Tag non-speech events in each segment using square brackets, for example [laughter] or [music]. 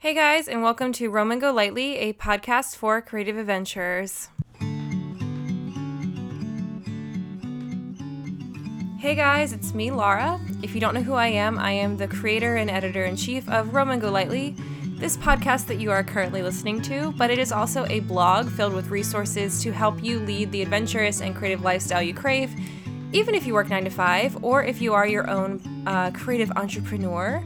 Hey guys, and welcome to Roam Go Lightly, a podcast for creative adventurers. Hey guys, it's me, Laura. If you don't know who I am, I am the creator and editor in chief of Roam Go Lightly, this podcast that you are currently listening to, but it is also a blog filled with resources to help you lead the adventurous and creative lifestyle you crave, even if you work 9 to 5 or if you are your own uh, creative entrepreneur.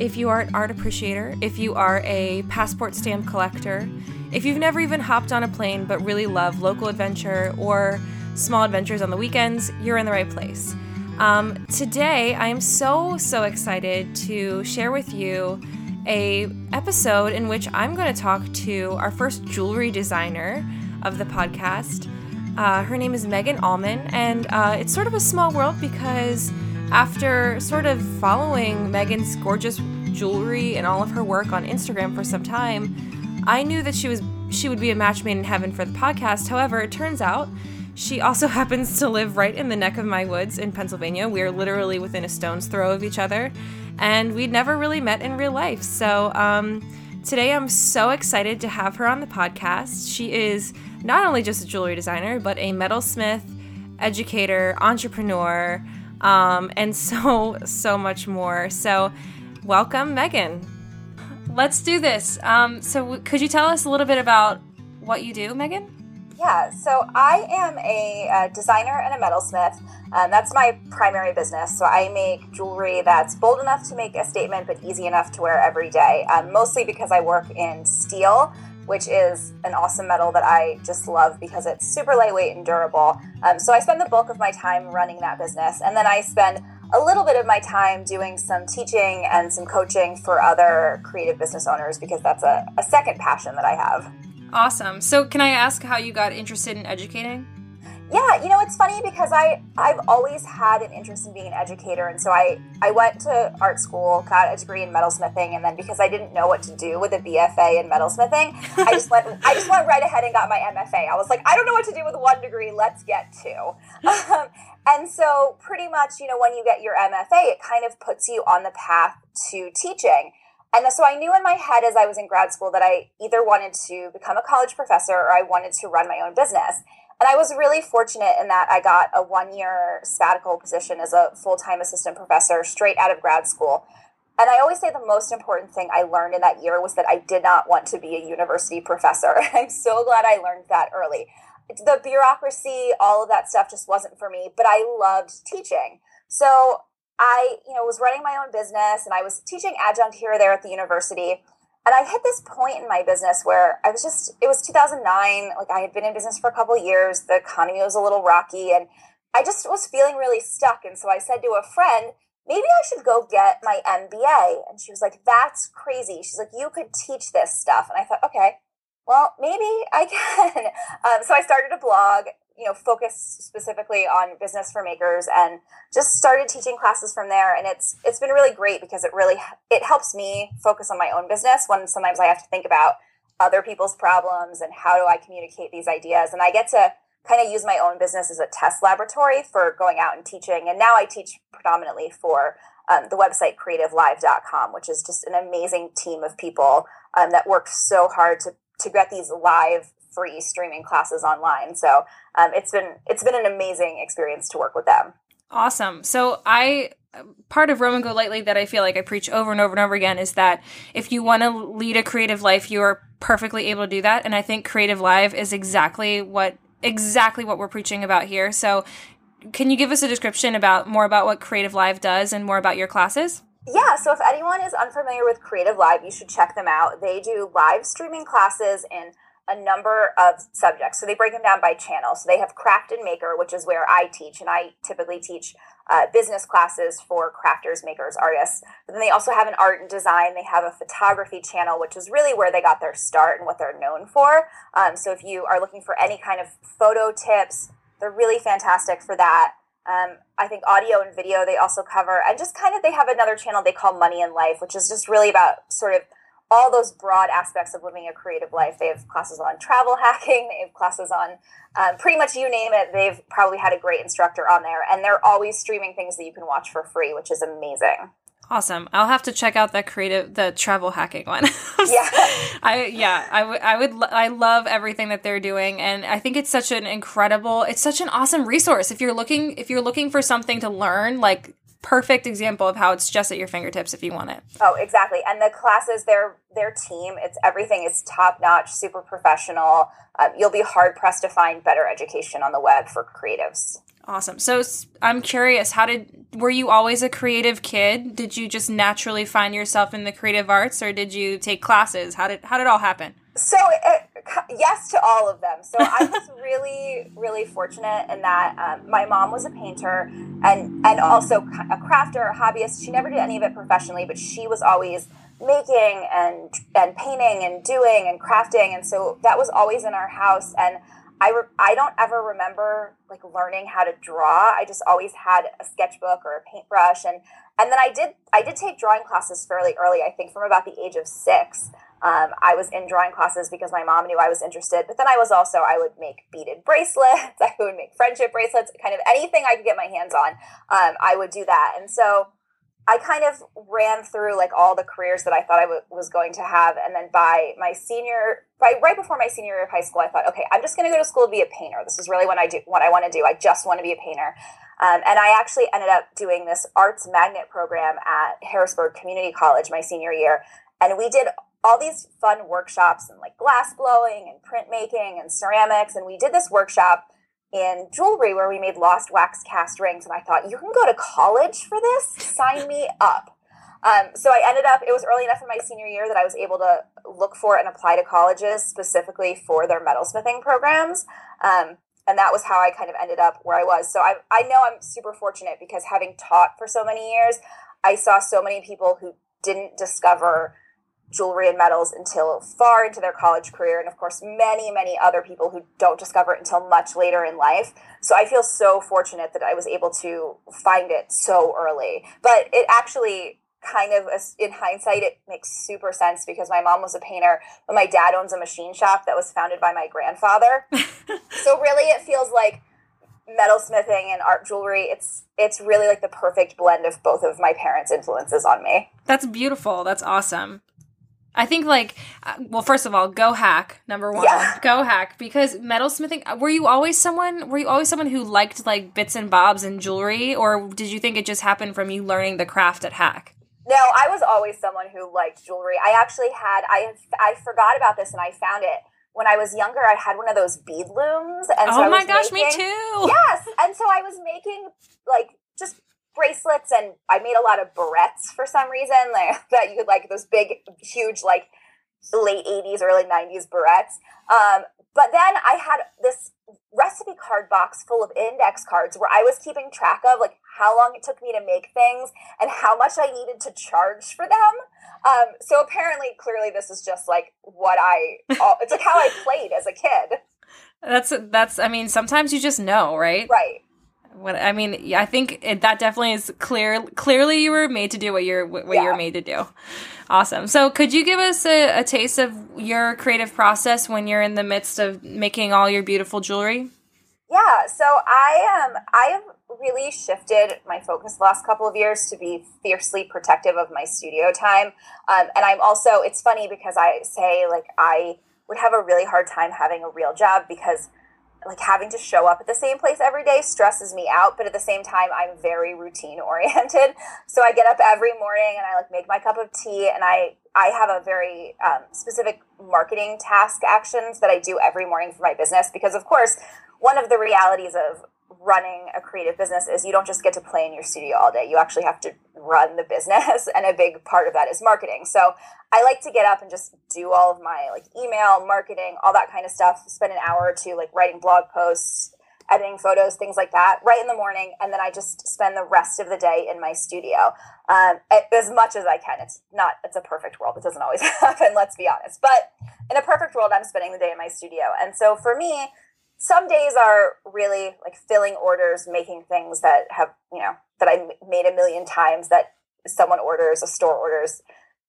If you are an art appreciator, if you are a passport stamp collector, if you've never even hopped on a plane but really love local adventure or small adventures on the weekends, you're in the right place. Um, today, I am so, so excited to share with you a episode in which I'm going to talk to our first jewelry designer of the podcast. Uh, her name is Megan Auman, and uh, it's sort of a small world because after sort of following Megan's gorgeous jewelry and all of her work on Instagram for some time, I knew that she was she would be a match made in heaven for the podcast. However, it turns out she also [laughs] happens to live right in the neck of my woods in Pennsylvania. We are literally within a stone's throw of each other, and we'd never really met in real life. So um, today I'm so excited to have her on the podcast. She is not only just a jewelry designer, but a metalsmith, educator, entrepreneur, um, and so, so much more. So, welcome, Megan. Let's do this. Um, so, w- could you tell us a little bit about what you do, Megan? Yeah, so I am a, a designer and a metalsmith. Um, that's my primary business. So I make jewelry that's bold enough to make a statement, but easy enough to wear every day. Um, mostly because I work in steel, which is an awesome metal that I just love because it's super lightweight and durable. Um, so I spend the bulk of my time running that business, and then I spend a little bit of my time doing some teaching and some coaching for other creative business owners because that's a, a second passion that I have. Awesome. So, can I ask how you got interested in educating? Yeah, you know it's funny because I I've always had an interest in being an educator, and so I I went to art school, got a degree in metalsmithing, and then because I didn't know what to do with a BFA in metalsmithing, I just went I just went right ahead and got my MFA. I was like, I don't know what to do with one degree. Let's get two. [laughs] Um, and so pretty much, you know, when you get your MFA, it kind of puts you on the path to teaching. And so I knew in my head as I was in grad school that I either wanted to become a college professor or I wanted to run my own business. And I was really fortunate in that I got a one year sabbatical position as a full time assistant professor straight out of grad school. And I always say the most important thing I learned in that year was that I did not want to be a university professor. [laughs] I'm so glad I learned that early. The bureaucracy, all of that stuff just wasn't for me, but I loved teaching. So I, you know, was running my own business and I was teaching adjunct here or there at the university. And I hit this point in my business where I was just, it was 2009. Like I had been in business for a couple years. The economy was a little rocky and I just was feeling really stuck. And so I said to a friend, maybe I should go get my MBA. And she was like, that's crazy. She's like, you could teach this stuff. And I thought, okay, well, maybe I [laughs] can. Um, so I started a blog you know focus specifically on business for makers and just started teaching classes from there. And it's it's been really great because it really it helps me focus on my own business when sometimes i have to think about other people's problems and how do i communicate these ideas. And i get to kind of use my own business as a test laboratory for going out and teaching. And now i teach predominantly for um, the website creativelive.com which is just an amazing team of people um, that work so hard to to get these live free streaming classes online. So um, it's been it's been an amazing experience to work with them. Awesome. So I part of Roam Go Lightly that I feel like I preach over and over and over again is that if you want to lead a creative life, you are perfectly able to do that. And I think Creative Live is exactly what exactly what we're preaching about here. So can you give us a description about more about what Creative Live does and more about your classes? Yeah, so if anyone is unfamiliar with Creative Live, you should check them out. They do live streaming classes in a number of subjects. So they break them down by channel. So they have craft and maker, which is where I teach, and I typically teach uh, business classes for crafters, makers, artists. But then they also have an art and design. They have a photography channel, which is really where they got their start and what they're known for. Um, so if you are looking for any kind of photo tips, they're really fantastic for that. Um, I think audio and video they also cover, and just kind of they have another channel they call Money and Life, which is just really about sort of all those broad aspects of living a creative life. They have classes on travel hacking, they have classes on um, pretty much you name it. They've probably had a great instructor on there, and they're always streaming things that you can watch for free, which is amazing. Awesome. I'll have to check out that creative, the travel hacking one. [laughs] yeah. I, yeah, I would, I would, I love everything that they're doing. And I think it's such an incredible, it's such an awesome resource. If you're looking, if you're looking for something to learn, like perfect example of how it's just at your fingertips if you want it. Oh, exactly. And the classes, their their team, it's everything is top notch, super professional. Um, you'll be hard pressed to find better education on the web for creatives. Awesome. So I'm curious, how did were you always a creative kid? Did you just naturally find yourself in the creative arts, or did you take classes? How did how did it all happen? So it, yes to all of them. So I was [laughs] really, really fortunate in that um, my mom was a painter and and also a crafter, a hobbyist. She never did any of it professionally, but she was always making and and painting and doing and crafting, and so that was always in our house. And I re- I don't ever remember like learning how to draw. I just always had a sketchbook or a paintbrush, and and then I did I did take drawing classes fairly early. I think from about the age of six. Um, I was in drawing classes because my mom knew I was interested, but then I was also, I would make beaded bracelets, [laughs] I would make friendship bracelets, kind of anything I could get my hands on, um, I would do that. And so I kind of ran through like all the careers that I thought I w- was going to have. And then by my senior, by right before my senior year of high school, I thought, okay, I'm just going to go to school to be a painter. This is really what I do, what I want to do. I just want to be a painter. Um, and I actually ended up doing this arts magnet program at Harrisburg Community College my senior year. And we did all these fun workshops and like glass blowing and printmaking and ceramics. And we did this workshop in jewelry where we made lost wax cast rings. And I thought, you can go to college for this? Sign me up. Um, so I ended up, it was early enough in my senior year that I was able to look for and apply to colleges specifically for their metalsmithing programs. Um, and that was how I kind of ended up where I was. So I, I know I'm super fortunate because having taught for so many years, I saw so many people who didn't discover jewelry and metals until far into their college career and of course many many other people who don't discover it until much later in life. So i feel so fortunate that i was able to find it so early. But it actually kind of in hindsight it makes super sense because my mom was a painter but my dad owns a machine shop that was founded by my grandfather. [laughs] So really it feels like metalsmithing and art jewelry it's it's really like the perfect blend of both of my parents influences on me. That's beautiful. That's awesome I think like uh, well first of all go HACC number 1 yeah. go HACC because metalsmithing uh, were you always someone were you always someone who liked like bits and bobs and jewelry or did you think it just happened from you learning the craft at HACC? No I was always someone who liked jewelry. I actually had I I forgot about this and I found it. When I was younger I had one of those bead looms and so Oh my gosh making, me too. Yes and so I was making like just bracelets and I made a lot of barrettes for some reason like, [laughs] that you could like those big, huge, like late 80s, early 90s barrettes. Um, but then I had this recipe card box full of index cards where I was keeping track of like how long it took me to make things and how much I needed to charge for them. Um, so apparently, clearly, this is just like what I. [laughs] It's like how I played as a kid. That's that's. I mean, sometimes you just know, right? Right. What I mean, I think it, that definitely is clear. Clearly, you were made to do what you're what yeah. you're made to do. Awesome. So, could you give us a, a taste of your creative process when you're in the midst of making all your beautiful jewelry? Yeah. So I am. Um, I have really shifted my focus the last couple of years to be fiercely protective of my studio time. Um, and I'm also. It's funny because I say like I would have a really hard time having a real job because like having to show up at the same place every day stresses me out but at the same time i'm very routine oriented. [laughs] So i get up every morning and i like make my cup of tea and i i have a very um, specific marketing task actions that i do every morning for my business because of course one of the realities of running a creative business is you don't just get to play in your studio all day. You actually have to run the business, [laughs] and a big part of that is marketing. So I like to get up and just do all of my like email, marketing, all that kind of stuff. Spend an hour or two like writing blog posts, editing photos, things like that, right in the morning, and then I just spend the rest of the day in my studio um, as much as I can. It's not it's a perfect world. It doesn't always [laughs] happen. Let's be honest, but in a perfect world, I'm spending the day in my studio, and so for me some days are really like filling orders, making things that have, you know, that I made a million times that someone orders, a store orders.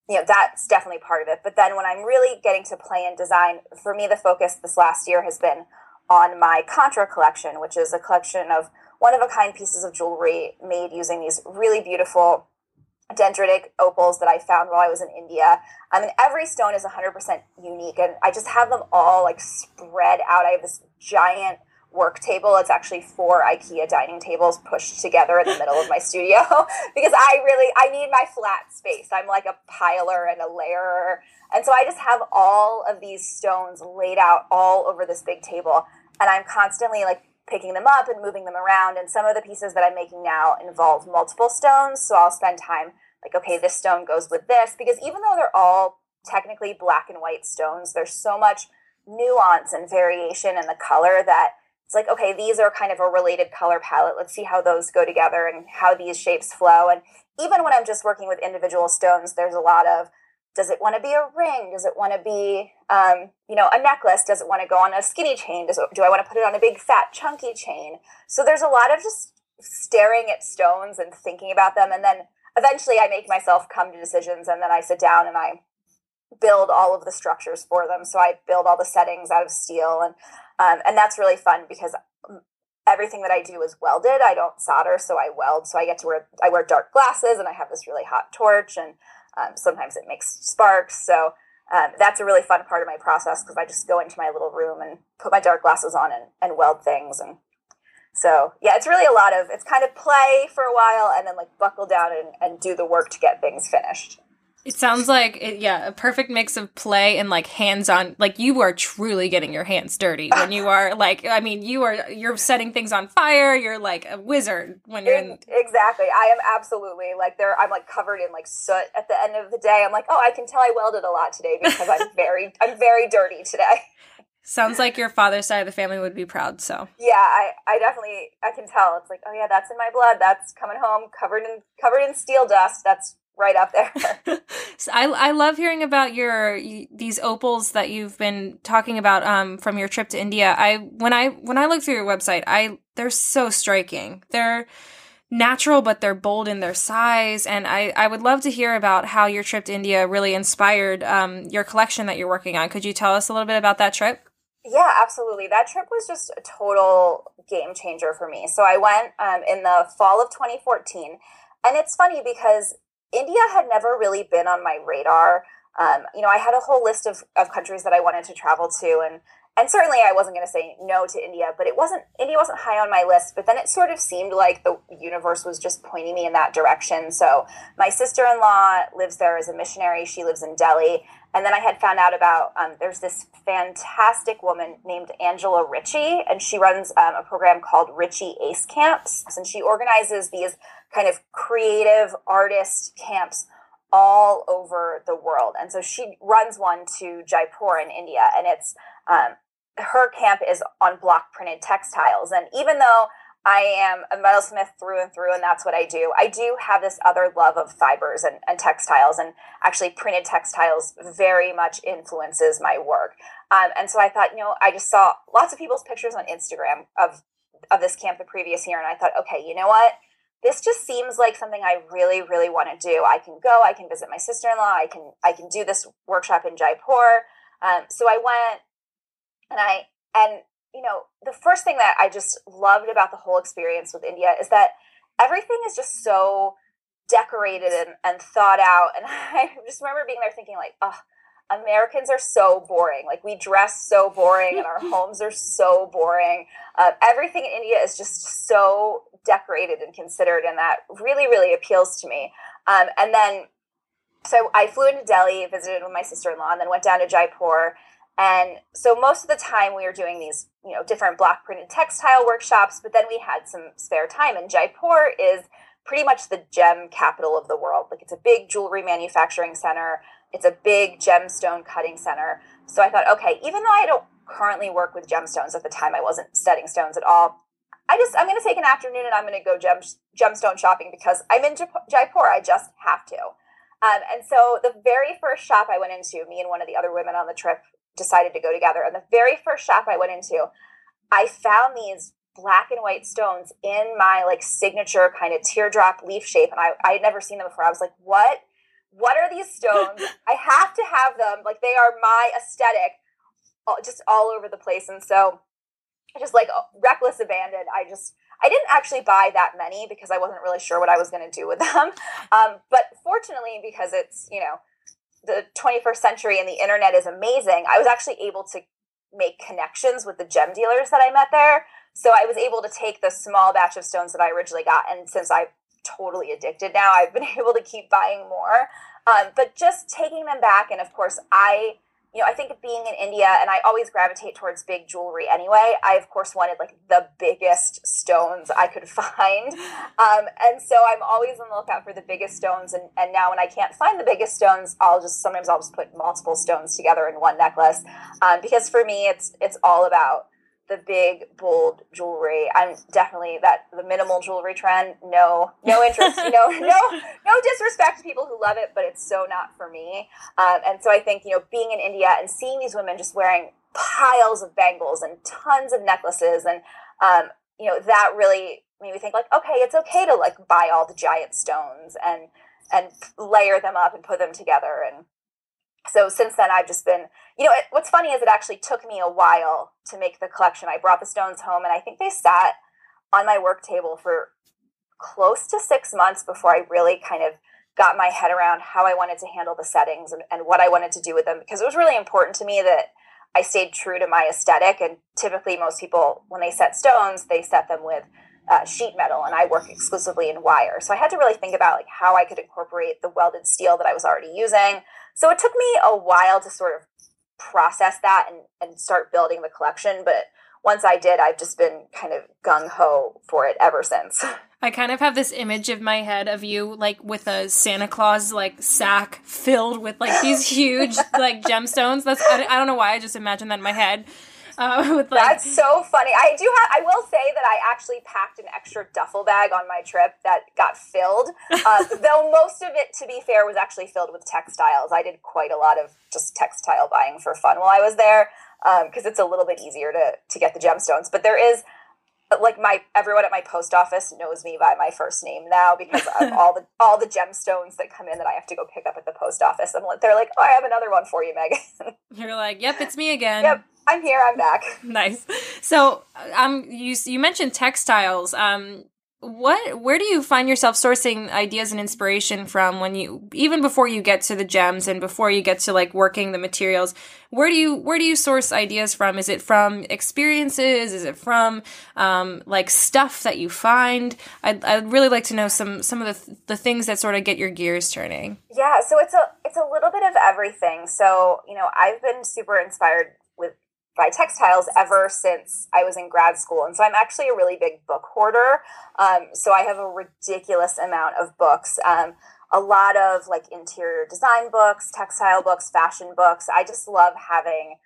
You know, that's definitely part of it. But then when I'm really getting to play and design, for me, the focus this last year has been on my Contra collection, which is a collection of one of a kind pieces of jewelry made using these really beautiful dendritic opals that I found while I was in India. I mean, every stone is 100% unique, and I just have them all like spread out. I have this giant work table. It's actually four IKEA dining tables pushed together in the middle of my [laughs] studio [laughs] because I really I need my flat space. I'm like a piler and a layerer. And so I just have all of these stones laid out all over this big table and I'm constantly like picking them up and moving them around and some of the pieces that I'm making now involve multiple stones, so I'll spend time like okay, this stone goes with this because even though they're all technically black and white stones, there's so much nuance and variation in the color that it's like okay these are kind of a related color palette. Let's see how those go together and how these shapes flow. And even when i'm just working with individual stones there's a lot of does it want to be a ring? Does it want to be um, you know a necklace? Does it want to go on a skinny chain? Does it, do i want to put it on a big fat chunky chain? So there's a lot of just staring at stones and thinking about them. And then eventually i make myself come to decisions and then i sit down and i build all of the structures for them so i build all the settings out of steel and um, and that's really fun because everything that I do is welded. I don't solder, so I weld. So I get to wear I wear dark glasses, and I have this really hot torch, and um, sometimes it makes sparks. So um, that's a really fun part of my process because I just go into my little room and put my dark glasses on and, and weld things. And so yeah, it's really a lot of it's kind of play for a while, and then like buckle down and, and do the work to get things finished. It sounds like it, yeah, a perfect mix of play and like hands-on. Like you are truly getting your hands dirty when you are [laughs] like. I mean, you are you're setting things on fire. You're like a wizard when you're in. Exactly, I am absolutely like there. I'm like covered in like soot at the end of the day. I'm like, oh, I can tell I welded a lot today because I'm [laughs] very I'm very dirty today. Sounds like your father's side of the family would be proud. So yeah, I, I definitely I can tell. It's like oh yeah, that's in my blood. That's coming home covered in covered in steel dust. That's right up there. [laughs] so I, I love hearing about your these opals that you've been talking about um, from your trip to India. I when I when I look through your website, I they're so striking. They're natural, but they're bold in their size. And I, I would love to hear about how your trip to India really inspired um, your collection that you're working on. Could you tell us a little bit about that trip? Yeah, absolutely. That trip was just a total game changer for me. So I went um, in the fall of 2014. And it's funny because India had never really been on my radar. Um, you know, I had a whole list of, of countries that I wanted to travel to, and and certainly I wasn't going to say no to India, but it wasn't India wasn't high on my list. But then it sort of seemed like the universe was just pointing me in that direction. So my sister in law lives there as a missionary. She lives in Delhi, and then I had found out about um, there's this fantastic woman named Angela Ritchie, and she runs um, a program called Ritchie Ace Camps, and she organizes these kind of creative artist camps all over the world. And so she runs one to Jaipur in India, and it's um, her camp is on block printed textiles. And even though I am a metalsmith through and through, and that's what I do. I do have this other love of fibers and, and textiles, and actually, printed textiles very much influences my work. Um, and so I thought, you know, I just saw lots of people's pictures on Instagram of of this camp the previous year, and I thought, okay, you know what? This just seems like something I really, really want to do. I can go, I can visit my sister in law, I can I can do this workshop in Jaipur. Um, so I went, and I and you know the first thing that I just loved about the whole experience with India is that everything is just so decorated and, and thought out. [laughs] And I just remember being there thinking like, oh, Americans are so boring. Like we dress so boring, and our [laughs] homes are so boring. Uh, everything in India is just so decorated and considered, and that really, really appeals to me. Um, and then, so I flew into Delhi, visited with my sister in law, and then went down to Jaipur. And so most of the time we were doing these, you know, different block printed textile workshops, but then we had some spare time. And Jaipur is pretty much the gem capital of the world. Like it's a big jewelry manufacturing center. It's a big gemstone cutting center. So I thought, okay, even though I don't currently work with gemstones at the time, I wasn't studying stones at all. I just I'm going to take an afternoon and I'm going to go gem, gemstone shopping because I'm in Jaipur. I just have to. Um, and so the very first shop I went into, me and one of the other women on the trip decided to go together. And the very first shop I went into, I found these black and white stones in my like signature kind of teardrop leaf shape, and I I had never seen them before. I was like, what? What are these stones? I have to have them. Like they are my aesthetic, just all over the place. And so just like reckless abandon. I just I didn't actually buy that many because I wasn't really sure what I was going to do with [laughs] them. Um, but fortunately, because it's, you know, the 21st century and the internet is amazing, I was actually able to make connections with the gem dealers that I met there. So I was able to take the small batch of stones that I originally got, and since I'm totally addicted now, I've been [laughs] able to keep buying more. Um, but just taking them back, and of course, I you know, I think being in India, and I always gravitate towards big jewelry anyway. I, of course, wanted like the biggest stones I could [laughs] find. Um, and so I'm always on the lookout for the biggest stones. And, and now when I can't find the biggest stones, I'll just sometimes I'll just put multiple stones together in one necklace. Um, because for me, it's it's all about the big bold jewelry. I'm definitely that the minimal jewelry trend. No, no interest. you know, [laughs] no, no disrespect to people who love it, but it's so not for me. Um, and so I think you know, being in India and seeing these women just wearing piles of bangles and tons of necklaces, and um, you know, that really made me think like, okay, it's okay to like buy all the giant stones and and layer them up and put them together and so since then i've just been you know it, what's funny is it actually took me a while to make the collection i brought the stones home and i think they sat on my work table for close to six months before i really kind of got my head around how i wanted to handle the settings and, and what i wanted to do with them because it was really important to me that i stayed true to my aesthetic and typically most people when they set stones they set them with uh, sheet metal and I work exclusively in wire. So I had to really think about like how I could incorporate the welded steel that I was already using. So it took me a while to sort of process that and, and start building the collection. But once I did, I've just been kind of gung ho for it ever since. [laughs] I kind of have this image of my head of you like with a Santa Claus like sack filled with like these huge [laughs] like gemstones. That's I, I don't know why I just imagine that in my head. Uh, [laughs] with like, That's so funny. I do have. I will say that I actually packed an extra duffel bag on my trip that got filled. [laughs] Uh, though most of it, to be fair, was actually filled with textiles. I did quite a lot of just textile buying for fun while I was there because um, it's a little bit easier to to get the gemstones. But there is like my everyone at my post office knows me by my first name now because of all the [laughs] all the gemstones that come in that I have to go pick up at the post office. I'm like, they're like, oh, I have another one for you, Megan. [laughs] You're like, yep, it's me again. Yep, I'm here. I'm back. [laughs] nice. So, um, you you mentioned textiles. Um, what where do you find yourself sourcing ideas and inspiration from when you even before you get to the gems and before you get to like working the materials? Where do you where do you source ideas from? Is it from experiences? Is it from um, like stuff that you find? I'd, I'd really like to know some some of the, the things that sort of get your gears turning. Yeah so it's a it's a little bit of everything. So you know i've been super inspired with by textiles ever since I was in grad school. And so I'm actually a really big book hoarder. Um, so I have a ridiculous amount of books. Um, a lot of like interior design books, textile books, fashion books. I just love having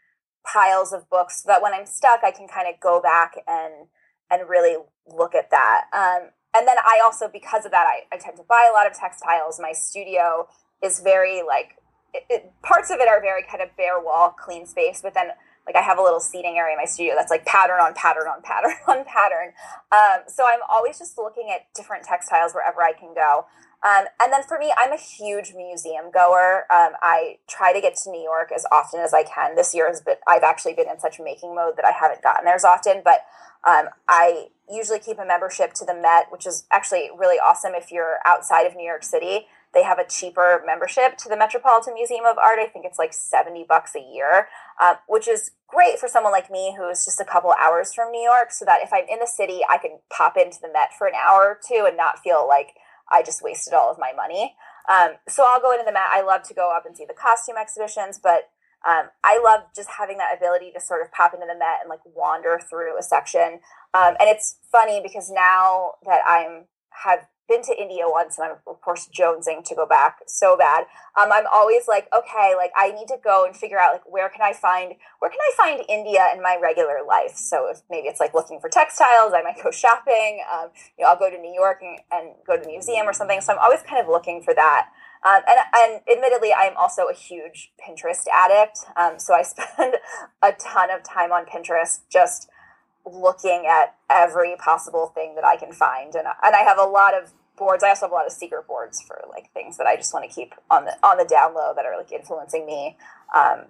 piles of books so that when I'm stuck, I can kind of go back and and really look at that. Um, and then I also, because of that, I, I tend to buy a lot of textiles. My studio is very like it, it, parts of it are very kind of bare wall, clean space, but then like I have a little seating area in my studio that's like pattern on pattern on pattern [laughs] on pattern. Um, so I'm always just looking at different textiles wherever I can go. Um, and then for me, I'm a huge museum goer. Um, I try to get to New York as often as I can. This year has been, I've actually been in such making mode that I haven't gotten there as often, but um, I usually keep a membership to the Met, which is actually really awesome if you're outside of New York City. They have a cheaper membership to the Metropolitan Museum of Art. I think it's like 70 bucks a year, uh, which is great for someone like me who's just a couple hours from New York, so that if I'm in the city, I can pop into the Met for an hour or two and not feel like I just wasted all of my money. Um, so I'll go into the Met. I love to go up and see the costume exhibitions, but um, I love just having that ability to sort of pop into the Met and like wander through a section. Um, and it's funny because now that I'm have been to India once and I'm of course jonesing to go back so bad. Um, I'm always like, okay, like I need to go and figure out like where can I find where can I find India in my regular life. So if maybe it's like looking for textiles, I might go shopping. Um, you know, I'll go to New York and, and go to the museum or something. So I'm always kind of looking for that. Um, and, and admittedly, I'm also a huge Pinterest addict. Um, so I [laughs] spend a ton of time on Pinterest just looking at every possible thing that I can find. And, and I have a lot of boards. I also have a lot of secret boards for like things that I just want to keep on the on the down low that are like influencing me. Um,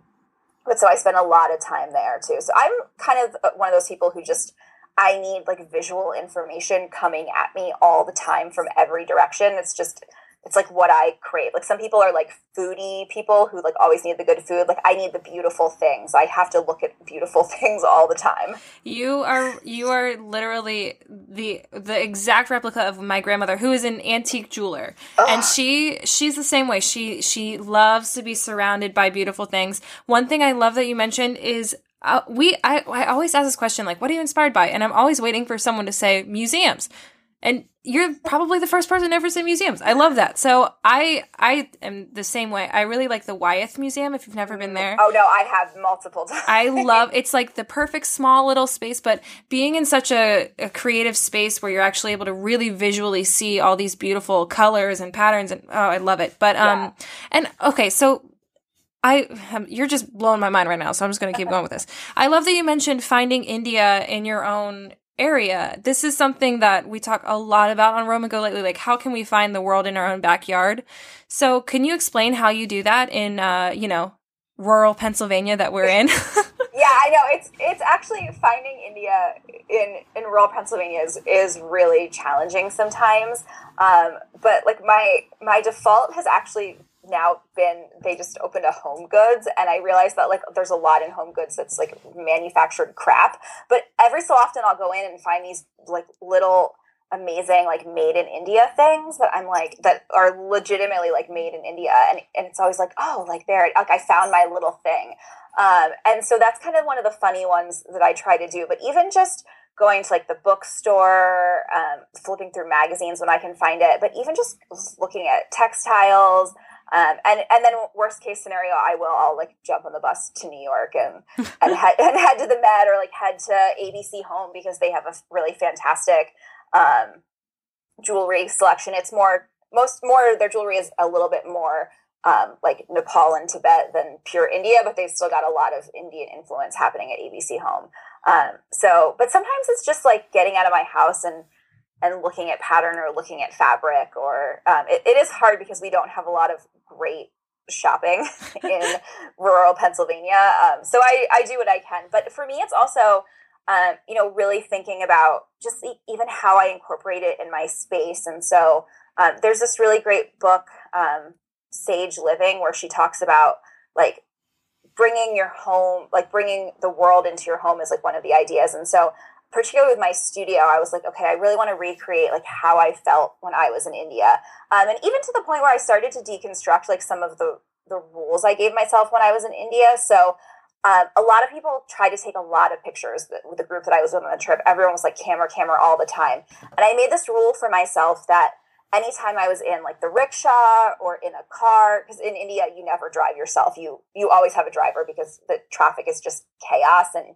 but so I spend a lot of time there too. So I'm kind of one of those people who just I need like visual information coming at me all the time from every direction. It's just it's like what I crave. Like some people are like foodie people who like always need the good food. Like I need the beautiful things. I have to look at beautiful [laughs] things all the time. You are you are literally the the exact replica of my grandmother who is an antique jeweler. Ugh. And she she's the same way. She she loves to be surrounded by beautiful things. One thing I love that you mentioned is uh, we I, I always ask this question like what are you inspired by and i'm always waiting for someone to say museums and you're probably the first person to ever say museums. I love that. So I I am the same way. I really like the Wyeth Museum if you've never been there. Oh no, I have multiple times. I [laughs] love it's like the perfect small little space, but being in such a, a, creative space where you're actually able to really visually see all these beautiful colors and patterns and oh, I love it. But um yeah. and okay, so I you're just blowing my mind right now, so I'm just going to keep [laughs] going with this. I love that you mentioned finding India in your own area. This is something that we talk a lot about on Roam Go Lightly. Like, how can we find the world in our own backyard? So, can you explain how you do that in, uh, you know, rural Pennsylvania that we're in? [laughs] yeah, I know it's it's actually finding India in in rural Pennsylvania is is really challenging sometimes. Um, but like my my default has actually now been they just opened a home goods and i realized that like there's a lot in home goods that's like manufactured crap. But every so often i'll go in and find these like little amazing like made in india things that i'm like that are legitimately like made in india. And, and it's always like oh like there like i found my little thing. Um, and so that's kind of one of the funny ones that i try to do. But even just going to like the bookstore um, flipping through magazines when i can find it but even just looking at textiles um, and and then worst case scenario, I will I'll like jump on the bus to New York and [laughs] and head and head to the Met or like head to ABC Home because they have a really fantastic um, jewelry selection. It's more most more their jewelry is a little bit more um, like Nepal and Tibet than pure India, but they've still got a lot of Indian influence happening at ABC Home. Um, so, but sometimes it's just like getting out of my house and and looking at pattern or looking at fabric or um, it, it is hard because we don't have a lot of great shopping [laughs] in [laughs] rural Pennsylvania. Um, so I, I do what I can. But for me, it's also, um, you know, really thinking about just the, even how I incorporate it in my space. And so um, there's this really great book, um, Sage Living, where she talks about like bringing your home, like bringing the world into your home is like one of the ideas. And so particularly with my studio, I was like, okay, I really want to recreate like how I felt when I was in India, um, and even to the point where I started to deconstruct like some of the the rules I gave myself when I was in India. So. Um, a lot of people tried to take a lot of pictures with the group that I was with on the trip. Everyone was like camera, camera all the time. And I made this rule for myself that anytime I was in like the rickshaw or in a car, because in India you never drive yourself. You you always have a driver because the traffic is just chaos and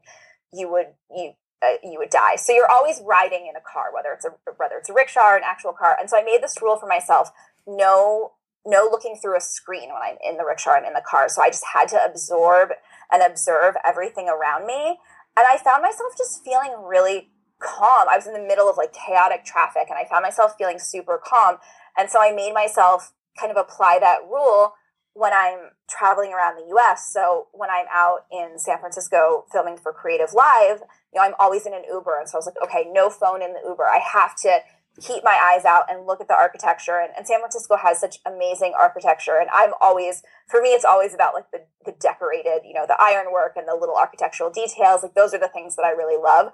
you would you uh, you would die. So you're always riding in a car, whether it's a whether it's a rickshaw or an actual car. And so I made this rule for myself: no, no looking through a screen when I'm in the rickshaw. I'm in the car. So I just had to absorb and observe everything around me. And I found myself just feeling really calm. I was in the middle of like chaotic traffic, and I found myself feeling super calm. And so I made myself kind of apply that rule when I'm traveling around the US. So when I'm out in San Francisco filming for Creative Live, you know, I'm always in an Uber. And so I was like, okay, no phone in the Uber. I have to keep my eyes out and look at the architecture. And, and San Francisco has such amazing architecture. And I'm always, for me, it's always about like the, the decorated, you know, the ironwork and the little architectural details. Like those are the things that I really love.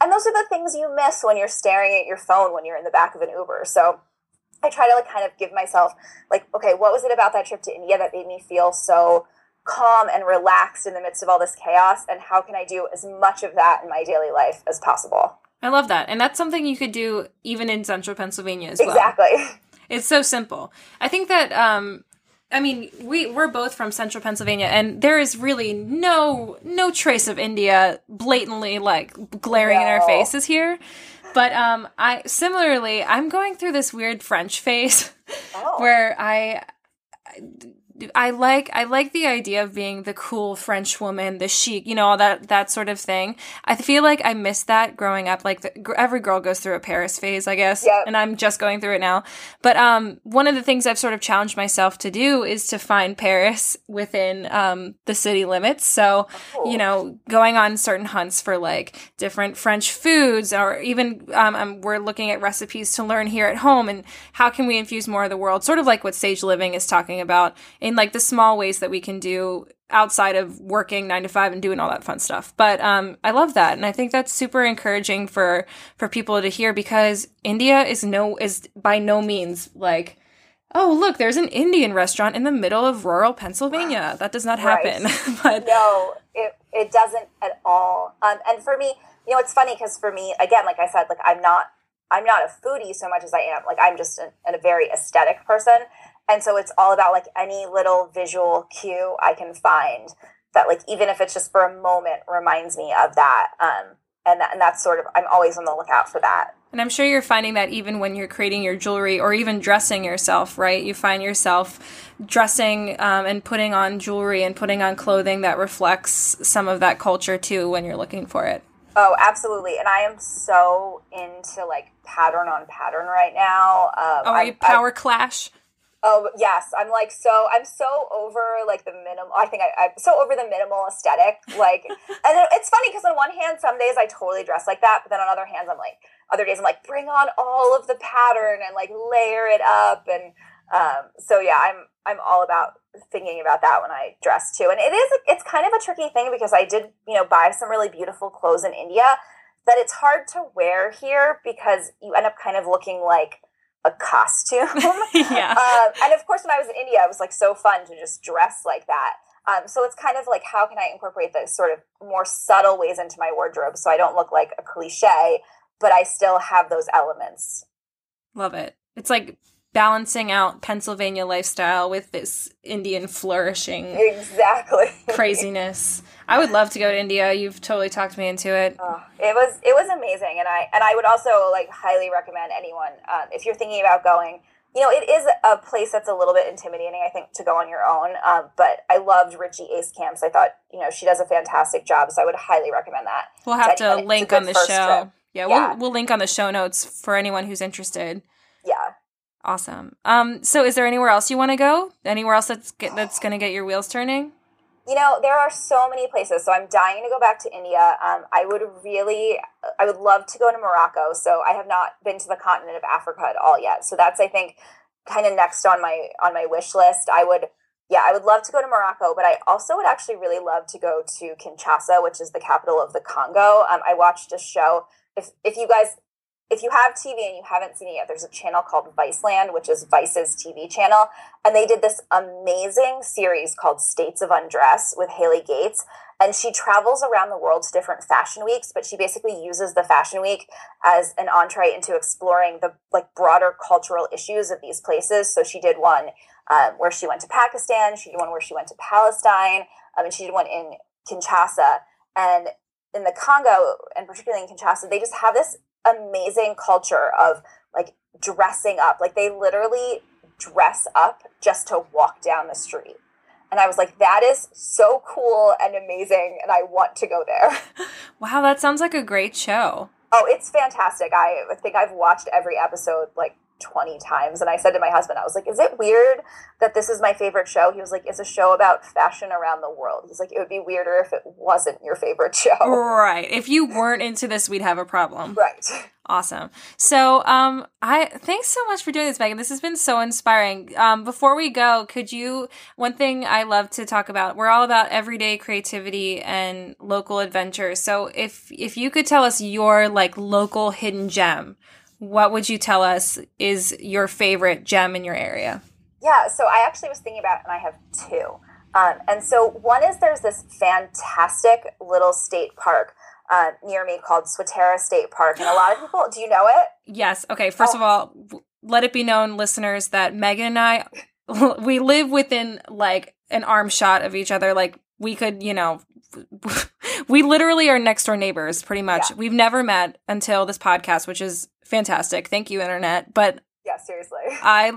And those are the things you miss when you're staring at your phone when you're in the back of an Uber. So I try to like kind of give myself like, okay, what was it about that trip to India that made me feel so calm and relaxed in the midst of all this chaos? And how can I do as much of that in my daily life as possible? I love that. And that's something you could do even in central Pennsylvania as well. Exactly. [laughs] It's so simple. I think that um I mean, we we're both from central Pennsylvania and there is really no no trace of India blatantly like glaring no. in our faces here. But um, I similarly, I'm going through this weird French phase [laughs] oh. where I I like I like the idea of being the cool French woman, the chic, you know, all that that sort of thing. I feel like I missed that growing up. Like the, every girl goes through a Paris phase, I guess, Yep. and I'm just going through it now. But um, one of the things I've sort of challenged myself to do is to find Paris within um the city limits. So Cool. you know, going on certain hunts for like different French foods, or even um, um, we're looking at recipes to learn here at home, and how can we infuse more of the world, sort of like what Sage Living is talking about in like the small ways that we can do outside of working nine to five and doing all that fun stuff. But um, I love that, and I think that's super encouraging for for people to hear because India is no is by no means like. Oh, look, there's an Indian restaurant in the middle of rural Pennsylvania. That does not Right. happen. [laughs] but no, it it doesn't at all. Um, and for me, you know, it's funny because for me, again, like I said, like I'm not I'm not a foodie so much as I am like I'm just a, a very aesthetic person, and so it's all about like any little visual cue I can find that like even if it's just for a moment reminds me of that. Um, and that, and that's sort of I'm always on the lookout for that. And I'm sure you're finding that even when you're creating your jewelry or even dressing yourself, right? You find yourself dressing um, and putting on jewelry and putting on clothing that reflects some of that culture too when you're looking for it. Oh, absolutely. And I am so into like pattern on pattern right now. Um, Oh, are you power clash? Oh yes, I'm like so. I'm so over like the minimal. I think I, I'm so over the minimal aesthetic. [laughs] Like, and it's funny because on one hand, some days I totally dress like that, but then on other hands, I'm like, other days I'm like, bring on all of the pattern and like layer it up, and um, so yeah, I'm I'm all about thinking about that when I dress too. And it is it's kind of a tricky thing because I did you know buy some really beautiful clothes in India that it's hard to wear here because you end up kind of looking like a costume. [laughs] yeah. um, and of course, when I was in India, it was like so fun to just dress like that. Um, so it's kind of like how can I incorporate the sort of more subtle ways into my wardrobe so I don't look like a cliche, but I still have those elements. Love it. It's like balancing out Pennsylvania lifestyle with this Indian flourishing Exactly. [laughs] craziness. I would love to go to India. You've totally talked me into it. Oh, it was it was amazing, and I and I would also like highly recommend anyone um, if you're thinking about going. You know, it is a place that's a little bit intimidating, I think, to go on your own. Um, but I loved Richie Ace Camps. I thought, you know, she does a fantastic job, so I would highly recommend that. We'll have to to link on the show. trip. Yeah, Yeah. We'll, we'll link on the show notes for anyone who's interested. Yeah. Awesome. Um, so is there anywhere else you want to go? Anywhere else that's get, that's going to get your wheels turning? You know, there are so many places. So I'm dying to go back to India. Um, I would really, I would love to go to Morocco. So I have not been to the continent of Africa at all yet. So that's, I think, kind of next on my on my wish list. I would, yeah, I would love to go to Morocco, but I also would actually really love to go to Kinshasa, which is the capital of the Congo. Um, I watched a show. If if you guys if you have TV and you haven't seen it yet, there's a channel called Viceland, which is Vice's TV channel. And they did this amazing series called States of Undress with Hailey Gates. And she travels around the world to different fashion weeks, but she basically uses the fashion week as an entree into exploring the like broader cultural issues of these places. So she did one um, where she went to Pakistan, she did one where she went to Palestine, um, and she did one in Kinshasa. And in the Congo, and particularly in Kinshasa, they just have this amazing culture of like dressing up. Like they literally dress up just to walk down the street. And I was like, that is so cool and amazing. And I want to go there. [laughs] Wow, that sounds like a great show. Oh, it's fantastic. I think I've watched every episode like 20 times. And I said to my husband, I was like, is it weird that this is my favorite show? He was like, it's a show about fashion around the world. He's like, it would be weirder if it wasn't your favorite [laughs] show. Right. If you weren't into this, we'd have a problem. Right. Awesome. So, um, I thanks so much for doing this, Megan. This has been so inspiring. Um, before we go, could you? One thing I love to talk about. We're all about everyday creativity and local adventure. So, if if you could tell us your like local hidden gem, what would you tell us is your favorite gem in your area? Yeah, so I actually was thinking about and I have two. Um, and so one is there's this fantastic little state park uh, near me called Swatara State Park, and a lot of people, do you know it? Yes. Okay. First Oh. of all, let it be known, listeners, that Megan and I, [laughs] we live within like an arm shot of each other. Like we could, you know, [laughs] we literally are next door neighbors, pretty much. Yeah. We've never met until this podcast, which is fantastic. Thank you, internet. But Yeah, seriously. [laughs] I,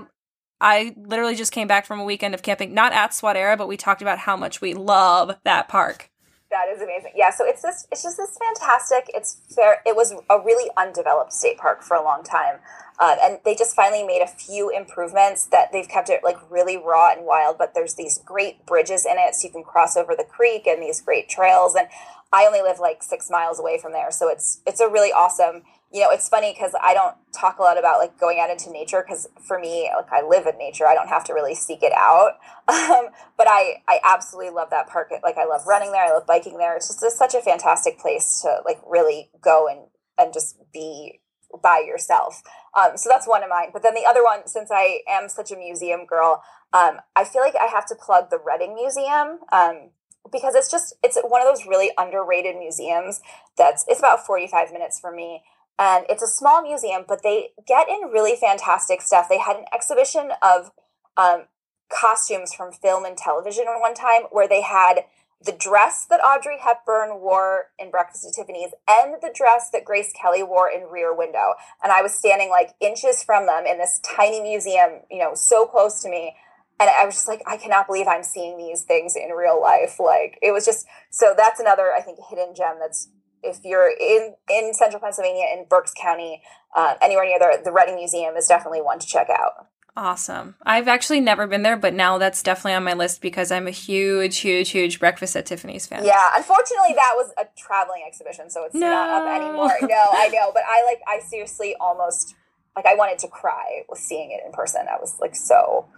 I literally just came back from a weekend of camping, not at Swatara, but we talked about how much we love that park. That is amazing. Yeah, so it's this it's just this fantastic. It's fair it was a really undeveloped state park for a long time. Um, and they just finally made a few improvements that they've kept it like really raw and wild, but there's these great bridges in it so you can cross over the creek and these great trails and I only live like 6 miles away from there, so it's it's a really awesome you know, it's funny because I don't talk a lot about like going out into nature because for me, like I live in nature. I don't have to really seek it out. [laughs] Um, but I, I absolutely love that park. Like I love running there. I love biking there. It's just such a fantastic place to like really go and, and just be by yourself. Um, so that's one of mine. But then the other one, since I am such a museum girl, um, I feel like I have to plug the Reading Museum. Um, because it's just it's one of those really underrated museums that's it's about 45 minutes for me and it's a small museum, but they get in really fantastic stuff. They had an exhibition of um, costumes from film and television one time where they had the dress that Audrey Hepburn wore in Breakfast at Tiffany's and the dress that Grace Kelly wore in Rear Window. And I was standing like inches from them in this tiny museum, you know, so close to me. And I was just like, I cannot believe I'm seeing these things in real life. Like, it was just so that's another, I think, hidden gem that's if you're in in central Pennsylvania in Berks County, uh, anywhere near there, the Reading Museum is definitely one to check out. Awesome. I've actually never been there, but now that's definitely on my list because I'm a huge, huge, huge Breakfast at Tiffany's fan. Yeah, unfortunately, that was a traveling exhibition, so it's no. not up anymore. No, I know, but I like, I seriously almost like I wanted to cry with seeing it in person. I was like so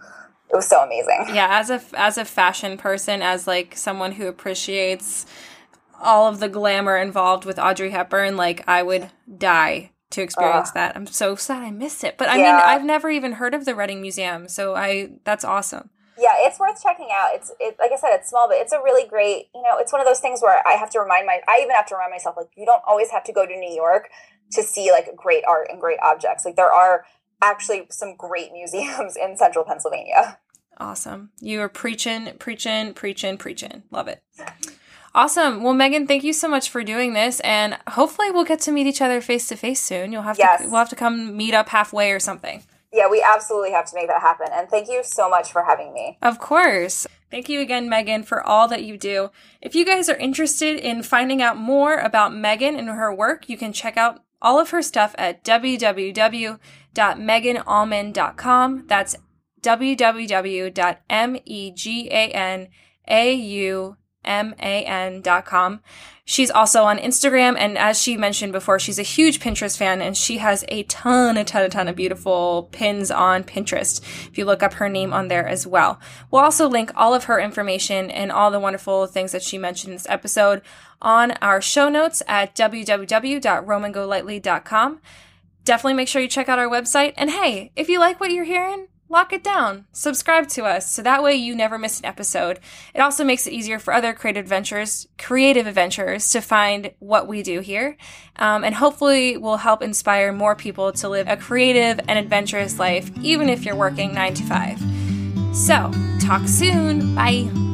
it was so amazing. Yeah, as a as a fashion person, as like someone who appreciates all of the glamour involved with Audrey Hepburn, like I would die to experience uh, that. I'm so sad I missed it. But I yeah. mean, I've never even heard of the Reading Museum, so I that's awesome. Yeah, it's worth checking out. It's it, like I said, it's small, but it's a really great. You know, it's one of those things where I have to remind my. I even have to remind myself like you don't always have to go to New York to see like great art and great objects. Like there are actually some great [laughs] museums in central Pennsylvania. Awesome. You are preaching, preaching, preaching, preaching. Love it. Awesome. Well, Megan, thank you so much for doing this, and hopefully we'll get to meet each other face to face soon. You'll have yes. to we'll have to come meet up halfway or something. Yeah, we absolutely have to make that happen. And thank you so much for having me. Of course. Thank you again, Megan, for all that you do. If you guys are interested in finding out more about Megan and her work, you can check out all of her stuff at www.meganauman.com. That's www.meganau M-A-N.com. She's also on Instagram, and as she mentioned before, she's a huge Pinterest fan, and she has a ton, a ton, a ton of beautiful pins on Pinterest. If you look up her name on there as well. We'll also link all of her information and all the wonderful things that she mentioned in this episode on our show notes at www.roamgolightly.com. Definitely make sure you check out our website. And hey, if you like what you're hearing, lock it down. Subscribe to us so that way you never miss an episode. It also makes it easier for other creative adventurers, creative adventurers to find what we do here. Um, and hopefully will help inspire more people to live a creative and adventurous life, even if you're working nine to five. So, talk soon. Bye.